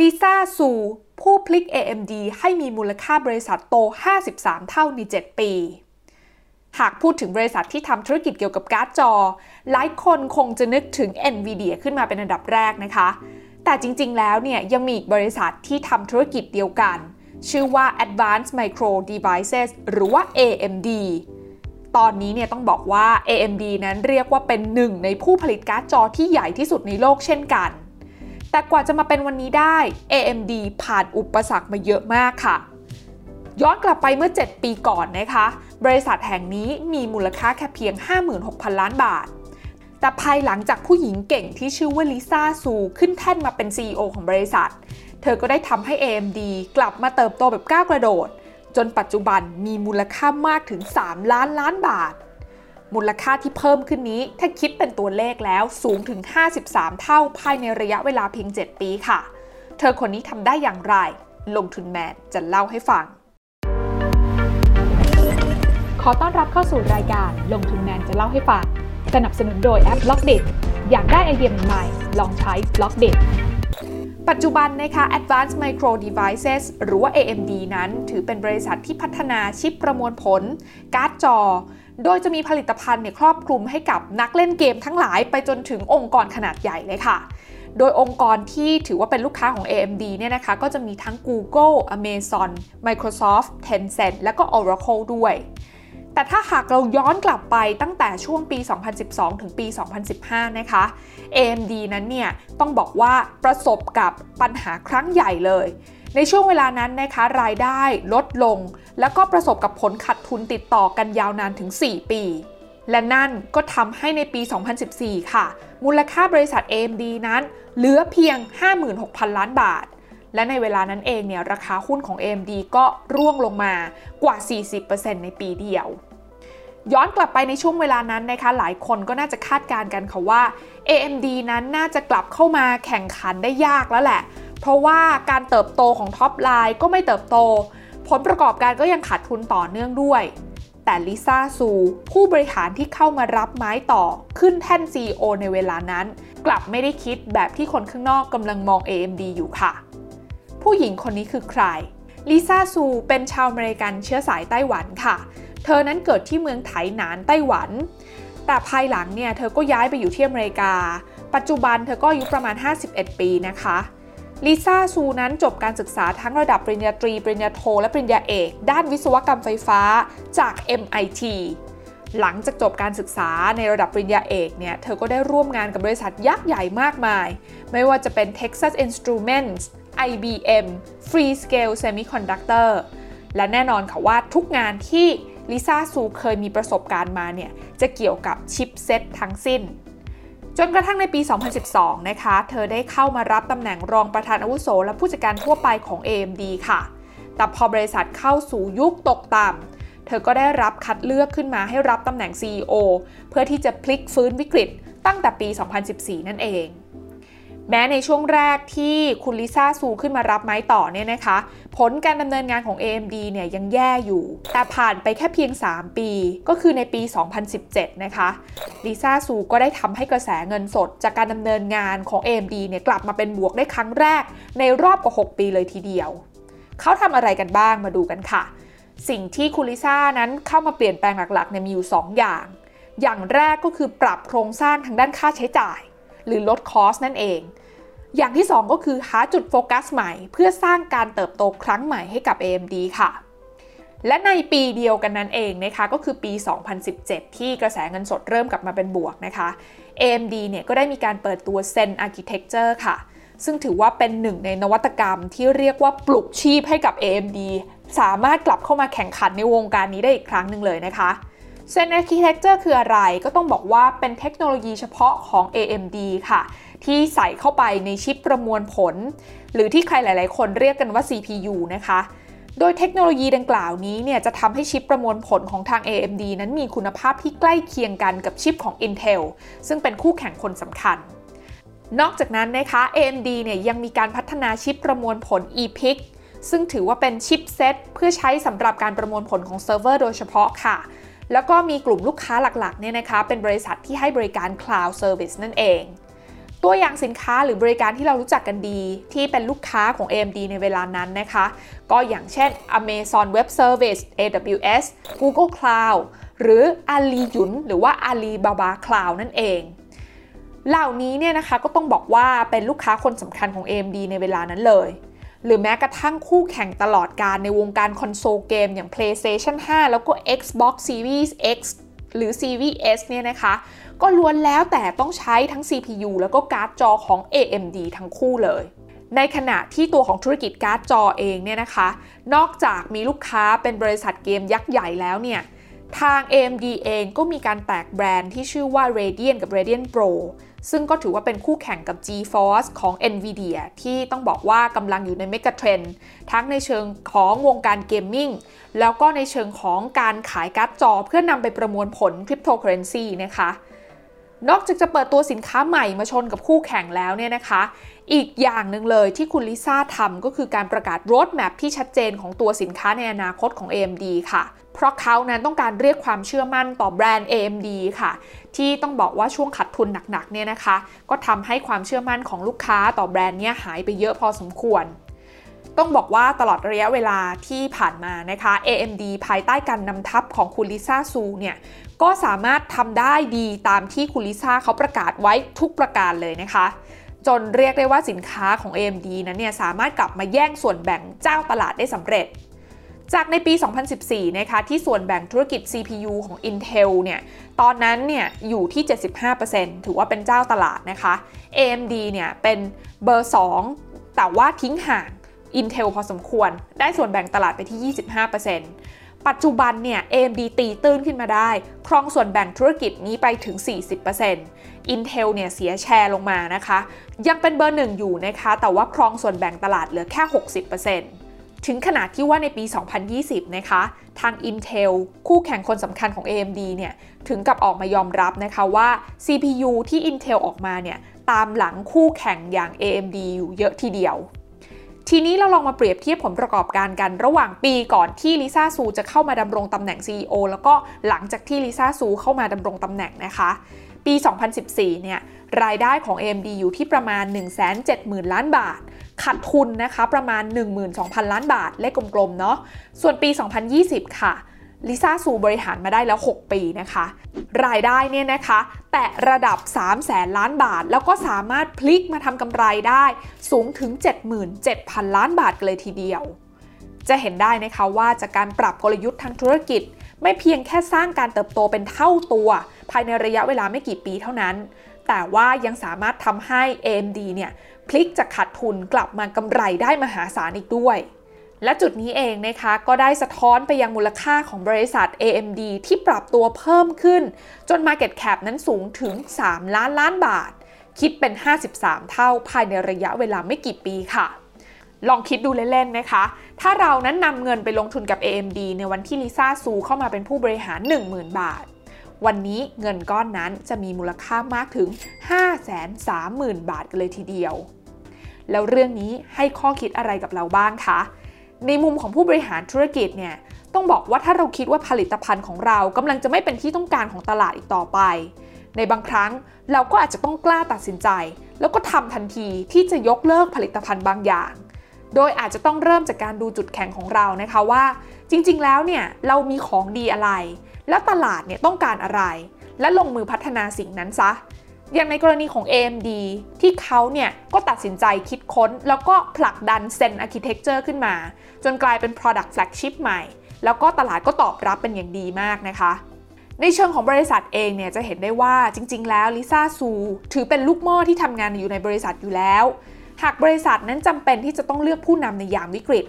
ลิซ่าซูผู้พลิก AMD ให้มีมูลค่าบริษัทโต 53 เท่าใน 7 ปี หากพูดถึงบริษัทที่ทำธุรกิจเกี่ยวกับการ์ดจอ หลายคนคงจะนึกถึง NVIDIA ขึ้นมาเป็นอันดับแรกนะคะ แต่จริงๆ แล้วเนี่ยยังมีอีกบริษัทที่ทำธุรกิจเดียวกัน ชื่อว่า Advanced Micro Devices หรือว่า AMD ตอนนี้เนี่ยต้องบอกว่า AMD นั้นเรียกว่าเป็นหนึ่งในผู้ผลิตการ์ดจอที่ใหญ่ที่สุดในโลกเช่นกัน แต่กว่าจะมาเป็นวันนี้ได้ AMD ผ่านอุปสรรคมาเยอะมากค่ะ ย้อนกลับไปเมื่อ 7 ปีก่อนนะคะ บริษัทแห่งนี้มีมูลค่าแค่เพียง 56,000 ล้านบาท แต่ภายหลังจากผู้หญิงเก่งที่ชื่อว่าลิซ่าซูขึ้นแท่นมาเป็น CEO ของบริษัท เธอก็ได้ทำให้ AMD กลับมาเติบโตแบบก้าวกระโดด จนปัจจุบันมีมูลค่ามากถึง 3 ล้านล้านบาท มูลค่าที่เพิ่มขึ้นนี้ ถ้าคิดเป็นตัวเลขแล้วสูงถึง 53 เท่าภายในระยะเวลาเพียง 7 ปีค่ะ เธอคนนี้ทำได้อย่างไร ลงทุนแมนจะเล่าให้ฟัง ขอต้อนรับเข้าสู่รายการลงทุนแมนจะเล่าให้ฟัง สนับสนุนโดยแอป b ล็อกเดอยากได้ไอเดียใหม่ๆลองใช้ b ล็อกเด ปัจจุบันนะคะ Advanced Micro Devices หรือว่า AMD นั้น ถือเป็นบริษัทที่พัฒนาชิปประมวลผล การ์ดจอ โดยจะมีผลิตภัณฑ์เนี่ยครอบคลุมให้กับนักเล่นเกมทั้งหลายไปจนถึงองค์กรขนาดใหญ่เลยค่ะ โดยองค์กรที่ถือว่าเป็นลูกค้าของ AMD เนี่ยนะคะ ก็จะมีทั้ง Google, Amazon, Microsoft, Tencent และก็ Oracle ด้วย แต่ถ้าหากเราย้อนกลับไปตั้งแต่ช่วงปี 2012 ถึงปี 2015 นะคะ AMD นั้นเนี่ยต้องบอกว่าประสบกับปัญหาครั้งใหญ่เลย ในช่วงเวลานั้นนะคะรายได้ลดลง แล้วก็ประสบกับผลขาดทุนติดต่อกันยาวนานถึง 4 ปี และนั่นก็ทำให้ในปี 2014 ค่ะ มูลค่าบริษัท AMD นั้นเหลือเพียง 56,000 ล้านบาท และในเวลานั้นเองเนี่ยราคาหุ้นของ AMD ก็ร่วงลงมากว่า 40%ในปีเดียว ย้อนกลับไปในช่วงเวลานั้นนะคะ หลายคนก็น่าจะคาดการณ์กันค่ะว่า AMD นั้นน่าจะกลับเข้ามาแข่งขันได้ยากแล้วแหละ เพราะว่าการเติบโตของ top line ก็ไม่เติบโต ผลประกอบการก็ยังขาดทุนต่อเนื่องด้วยแต่ลิซ่าซูผู้บริหารที่เข้ามารับไม้ต่อขึ้นแท่น CEO ในเวลานั้น กลับไม่ได้คิดแบบที่คนข้างนอกกำลังมอง AMD อยู่ค่ะ ผู้หญิงคนนี้คือใคร ลิซ่าซูเป็นชาวอเมริกันเชื้อสายไต้หวันค่ะ เธอนั้นเกิดที่เมืองไถหนานไต้หวัน แต่ภายหลังเนี่ยเธอก็ย้ายไปอยู่ที่อเมริกา ปัจจุบันเธอก็อายุประมาณ 51 ปีนะคะลิซ่าซูนั้นจบการศึกษาทั้งระดับปริญญาตรี ปริญญาโท และปริญญาเอก ด้านวิศวกรรมไฟฟ้าจาก MIT หลังจากจบการศึกษาในระดับปริญญาเอกเนี่ย เธอก็ได้ร่วมงานกับบริษัทยักษ์ใหญ่มากมาย ไม่ว่าจะเป็น Texas Instruments IBM Freescale Semiconductor และแน่นอนค่ะว่าทุกงานที่ลิซ่าซูเคยมีประสบการณ์มาเนี่ย จะเกี่ยวกับชิปเซตทั้งสิ้น จนกระทั่งในปี 2012 นะคะ เธอได้เข้ามารับตำแหน่งรองประธานอาวุโส และผู้จัดการทั่วไปของ AMD ค่ะ แต่พอบริษัทเข้าสู่ยุคตกต่ำ เธอก็ได้รับคัดเลือกขึ้นมาให้รับตำแหน่ง CEO เพื่อที่จะพลิกฟื้นวิกฤตตั้งแต่ปี 2014 นั่นเอง แม้ในช่วงแรกที่คุณลิซ่าซูขึ้นมารับไม้ต่อเนี่ยนะคะ ผลการดำเนินงานของ AMD เนี่ยยังแย่อยู่ แต่ผ่านไปแค่เพียง 3 ปี ก็คือในปี 2017 นะคะลิซ่าซูก็ได้ทำให้กระแสเงินสด จากการดำเนินงานของ AMD เนี่ยกลับมาเป็นบวกได้ครั้งแรก ในรอบกว่า 6 ปีเลยทีเดียว เขาทำอะไรกันบ้างมาดูกันค่ะ สิ่งที่คุณลิซ่านั้นเข้ามาเปลี่ยนแปลงหลักๆเนี่ยมีอยู่ 2 อย่าง อย่างแรกก็คือปรับโครงสร้างทางด้านค่าใช้จ่าย หรือลดคอสนั่นเอง อย่างที่ 2 ก็คือหาจุดโฟกัสใหม่ เพื่อสร้างการเติบโตครั้งใหม่ให้กับ AMD ค่ะ และในปีเดียวกันนั้นเองนะคะก็คือปี 2017 ที่กระแสเงินสดเริ่มกลับมาเป็นบวกนะคะ AMD เนี่ยก็ได้มีการเปิดตัว Zen Architecture ค่ะ ซึ่งถือว่าเป็นหนึ่งในนวัตกรรมที่เรียกว่าปลุกชีพให้กับ AMD สามารถกลับเข้ามาแข่งขันในวงการนี้ได้อีกครั้งหนึ่งเลยนะคะ Zen Architecture คืออะไรก็ต้องบอกว่าเป็นเทคโนโลยีเฉพาะของ AMD ค่ะ ที่ใส่เข้าไปในชิปประมวลผล หรือที่ใครหลาย ๆ คนเรียกกันว่า CPU นะคะ โดยเทคโนโลยีดังกล่าวนี้เนี่ยจะทำให้ชิปประมวลผลของทาง AMD นั้นมีคุณภาพที่ใกล้เคียงกันกับชิปของ Intel ซึ่งเป็นคู่แข่งคนสำคัญนอกจากนั้นนะคะ AMD เนี่ยยังมีการพัฒนาชิปประมวลผล EPYC ซึ่งถือว่าเป็นชิปเซตเพื่อใช้สำหรับการประมวลผลของเซิร์ฟเวอร์โดยเฉพาะค่ะ แล้วก็มีกลุ่มลูกค้าหลักๆเนี่ยนะคะเป็นบริษัทที่ให้บริการ Cloud Service นั่นเอง ตัวอย่างสินค้าหรือบริการที่เรารู้จักกันดี ที่เป็นลูกค้าของ AMD ในเวลานั้นนะคะ ก็อย่างเช่น Amazon Web Service AWS Google Cloud หรือ Ali Yun หรือว่า Alibaba Cloud นั่นเองเหล่านี้เนี่ยนะคะก็ต้องบอกว่าเป็นลูกค้าคนสำคัญของ AMD ในเวลานั้นเลย หรือแม้กระทั่งคู่แข่งตลอดการในวงการคอนโซลเกมอย่าง PlayStation 5 แล้วก็ Xbox Series X หรือ Series S เนี่ยนะคะ ก็ล้วนแล้วแต่ต้องใช้ทั้ง CPU แล้วก็การ์ดจอของ AMD ทั้งคู่เลย ในขณะที่ตัวของธุรกิจการ์ดจอเองเนี่ยนะคะ นอกจากมีลูกค้าเป็นบริษัทเกมยักษ์ใหญ่แล้วเนี่ยทาง AMD เองก็มีการแตกแบรนด์ที่ชื่อว่า Radeon กับ Radeon Pro ซึ่งก็ถือว่าเป็นคู่แข่งกับ GeForce ของ NVIDIA ที่ต้องบอกว่ากำลังอยู่ใน megatrend ทั้งในเชิงของวงการ gamingแล้วก็ในเชิงของการขายการ์ดจอเพื่อนำไปประมวลผลคริปโตเคอเรนซีนะคะนอกจากจะเปิดตัวสินค้าใหม่มาชนกับคู่แข่งแล้วเนี่ยนะคะ อีกอย่างหนึ่งเลยที่คุณลิซ่าทำก็คือการประกาศ roadmap ที่ชัดเจนของตัวสินค้าในอนาคตของ AMD ค่ะ เพราะเขานั้นต้องการเรียกความเชื่อมั่นต่อแบรนด์ AMD ค่ะ ที่ต้องบอกว่าช่วงขาดทุนหนักๆเนี่ยนะคะ ก็ทำให้ความเชื่อมั่นของลูกค้าต่อแบรนด์เนี้ยหายไปเยอะพอสมควร ต้องบอกว่าตลอดระยะเวลาที่ผ่านมานะคะ AMD ภายใต้การนำทัพของคุณลิซ่าซูเนี่ยก็สามารถทำได้ดีตามที่คุณลิซ่าเขาประกาศไว้ทุกประการเลยนะคะจนเรียกได้ว่าสินค้าของ AMD นั้นเนี่ยสามารถกลับมาแย่งส่วนแบ่งเจ้าตลาดได้สำเร็จ จากในปี 2014 นะคะ ที่ส่วนแบ่งธุรกิจ CPU ของ Intel เนี่ย ตอนนั้นเนี่ยอยู่ที่ 75%ถือว่าเป็นเจ้าตลาดนะคะ AMD เนี่ยเป็นเบอร์ 2 แต่ว่าทิ้งห่าง Intel พอสมควร ได้ส่วนแบ่งตลาดไปที่ 25%ปัจจุบันเนี่ย AMD ตีตื้นขึ้นมาได้ ครองส่วนแบ่งธุรกิจนี้ไปถึง 40% Intel เนี่ยเสียแชร์ลงมานะคะ ยังเป็นเบอร์หนึ่งอยู่นะคะ แต่ว่าครองส่วนแบ่งตลาดเหลือแค่ 60% ถึงขนาดที่ว่าในปี 2020 นะคะ ทาง Intel คู่แข่งคนสำคัญของ AMD เนี่ย ถึงกับออกมายอมรับนะคะว่า CPU ที่ Intel ออกมาเนี่ย ตามหลังคู่แข่งอย่าง AMD อยู่เยอะทีเดียว ทีนี้เราลองมาเปรียบเทียบผลประกอบการกันระหว่างปีก่อนที่ลิซ่าซูจะเข้ามาดำรงตำแหน่ง CEO แล้วก็หลังจากที่ลิซ่าซูเข้ามาดำรงตำแหน่งนะคะ ปี 2014 เนี่ยรายได้ของ AMD อยู่ที่ประมาณ 170,000 ล้านบาท ขาดทุนนะคะประมาณ 12,000 ล้านบาท เลขกลมๆ เนาะ ส่วนปี 2020 ค่ะลิซ่าซูบริหารมาได้แล้ว 6 ปีนะคะ รายได้เนี่ยนะคะ แตะระดับ 3 0 0แสนล้านบาท แล้วก็สามารถพลิกมาทำกำไรได้สูงถึง 77,000 ล้านบาทกันเลยทีเดียว จะเห็นได้นะคะว่าจากการปรับกลยุทธ์ทางธุรกิจ ไม่เพียงแค่สร้างการเติบโตเป็นเท่าตัว ภายในระยะเวลาไม่กี่ปีเท่านั้น แต่ว่ายังสามารถทำให้ AMD เนี่ยพลิกจากขาดทุนกลับมากำไรได้มหาศาลอีกด้วย และจุดนี้เองนะคะก็ได้สะท้อนไปยังมูลค่าของบริษัท AMD ที่ปรับตัวเพิ่มขึ้น จน Market Cap นั้นสูงถึง 3 ล้านล้านบาท คิดเป็น 53 เท่าภายในระยะเวลาไม่กี่ปีค่ะ ลองคิดดูเล่นๆนะคะ ถ้าเรานั้นนำเงินไปลงทุนกับ AMD ในวันที่ลิซ่าซูเข้ามาเป็นผู้บริหาร 10,000 บาท วันนี้เงินก้อนนั้นจะมีมูลค่ามากถึง 530,000 บาทกันเลยทีเดียว แล้วเรื่องนี้ให้ข้อคิดอะไรกับเราบ้างคะ ในมุมของผู้บริหารธุรกิจเนี่ยต้องบอกว่าถ้าเราคิดว่าผลิตภัณฑ์ของเรากำลังจะไม่เป็นที่ต้องการของตลาดอีกต่อไป ในบางครั้งเราก็อาจจะต้องกล้าตัดสินใจ แล้วก็ทำทันทีที่จะยกเลิกผลิตภัณฑ์บางอย่าง โดยอาจจะต้องเริ่มจากการดูจุดแข็งของเรานะคะว่า จริงๆ แล้วเนี่ยเรามีของดีอะไร แล้วตลาดเนี่ยต้องการอะไร และลงมือพัฒนาสิ่งนั้นซะ อย่างในกรณีของ AMD ที่เขาเนี่ยก็ตัดสินใจคิดค้น แล้วก็ผลักดัน Zen Architecture ขึ้นมา จนกลายเป็น Product Flagship ใหม่ แล้วก็ตลาดก็ตอบรับเป็นอย่างดีมากนะคะในเชิงของบริษัทเองเนี่ยจะเห็นได้ว่าจริง ๆ แล้วลิซ่าซูถือเป็นลูกหม้อที่ทำงานอยู่ในบริษัทอยู่แล้ว หากบริษัทนั้นจำเป็นที่จะต้องเลือกผู้นำในยามวิกฤต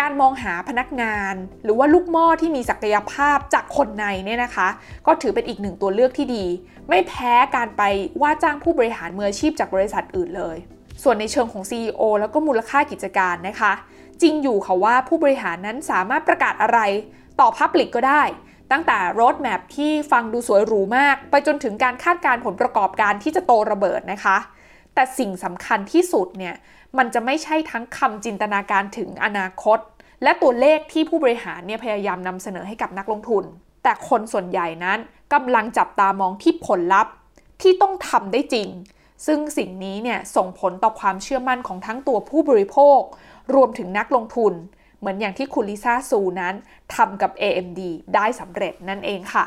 การมองหาพนักงาน หรือว่าลูกหม้อที่มีศักยภาพจากคนในเนี่ยนะคะ ก็ถือเป็นอีกหนึ่งตัวเลือกที่ดี ไม่แพ้การไปว่าจ้างผู้บริหารมืออาชีพจากบริษัทอื่นเลย ส่วนในเชิงของ CEO แล้วก็มูลค่ากิจการนะคะ จริงอยู่ค่ะว่าผู้บริหารนั้นสามารถประกาศอะไรต่อพับลิกก็ได้ตั้งแต่รถแมพที่ฟังดูสวยหรูมาก ไปจนถึงการคาดการผลประกอบการที่จะโตระเบิดนะคะ แต่สิ่งสำคัญที่สุดเนี่ยมันจะไม่ใช่ทั้งคำจินตนาการถึงอนาคต และตัวเลขที่ผู้บริหารเนี่ยพยายามนำเสนอให้กับนักลงทุน แต่คนส่วนใหญ่นั้นกำลังจับตามองที่ผลลัพธ์ที่ต้องทำได้จริง ซึ่งสิ่งนี้เนี่ยส่งผลต่อความเชื่อมั่นของทั้งตัวผู้บริโภค รวมถึงนักลงทุน เหมือนอย่างที่คุณลิซ่าซูนั้นทำกับ AMD ได้สำเร็จนั่นเองค่ะ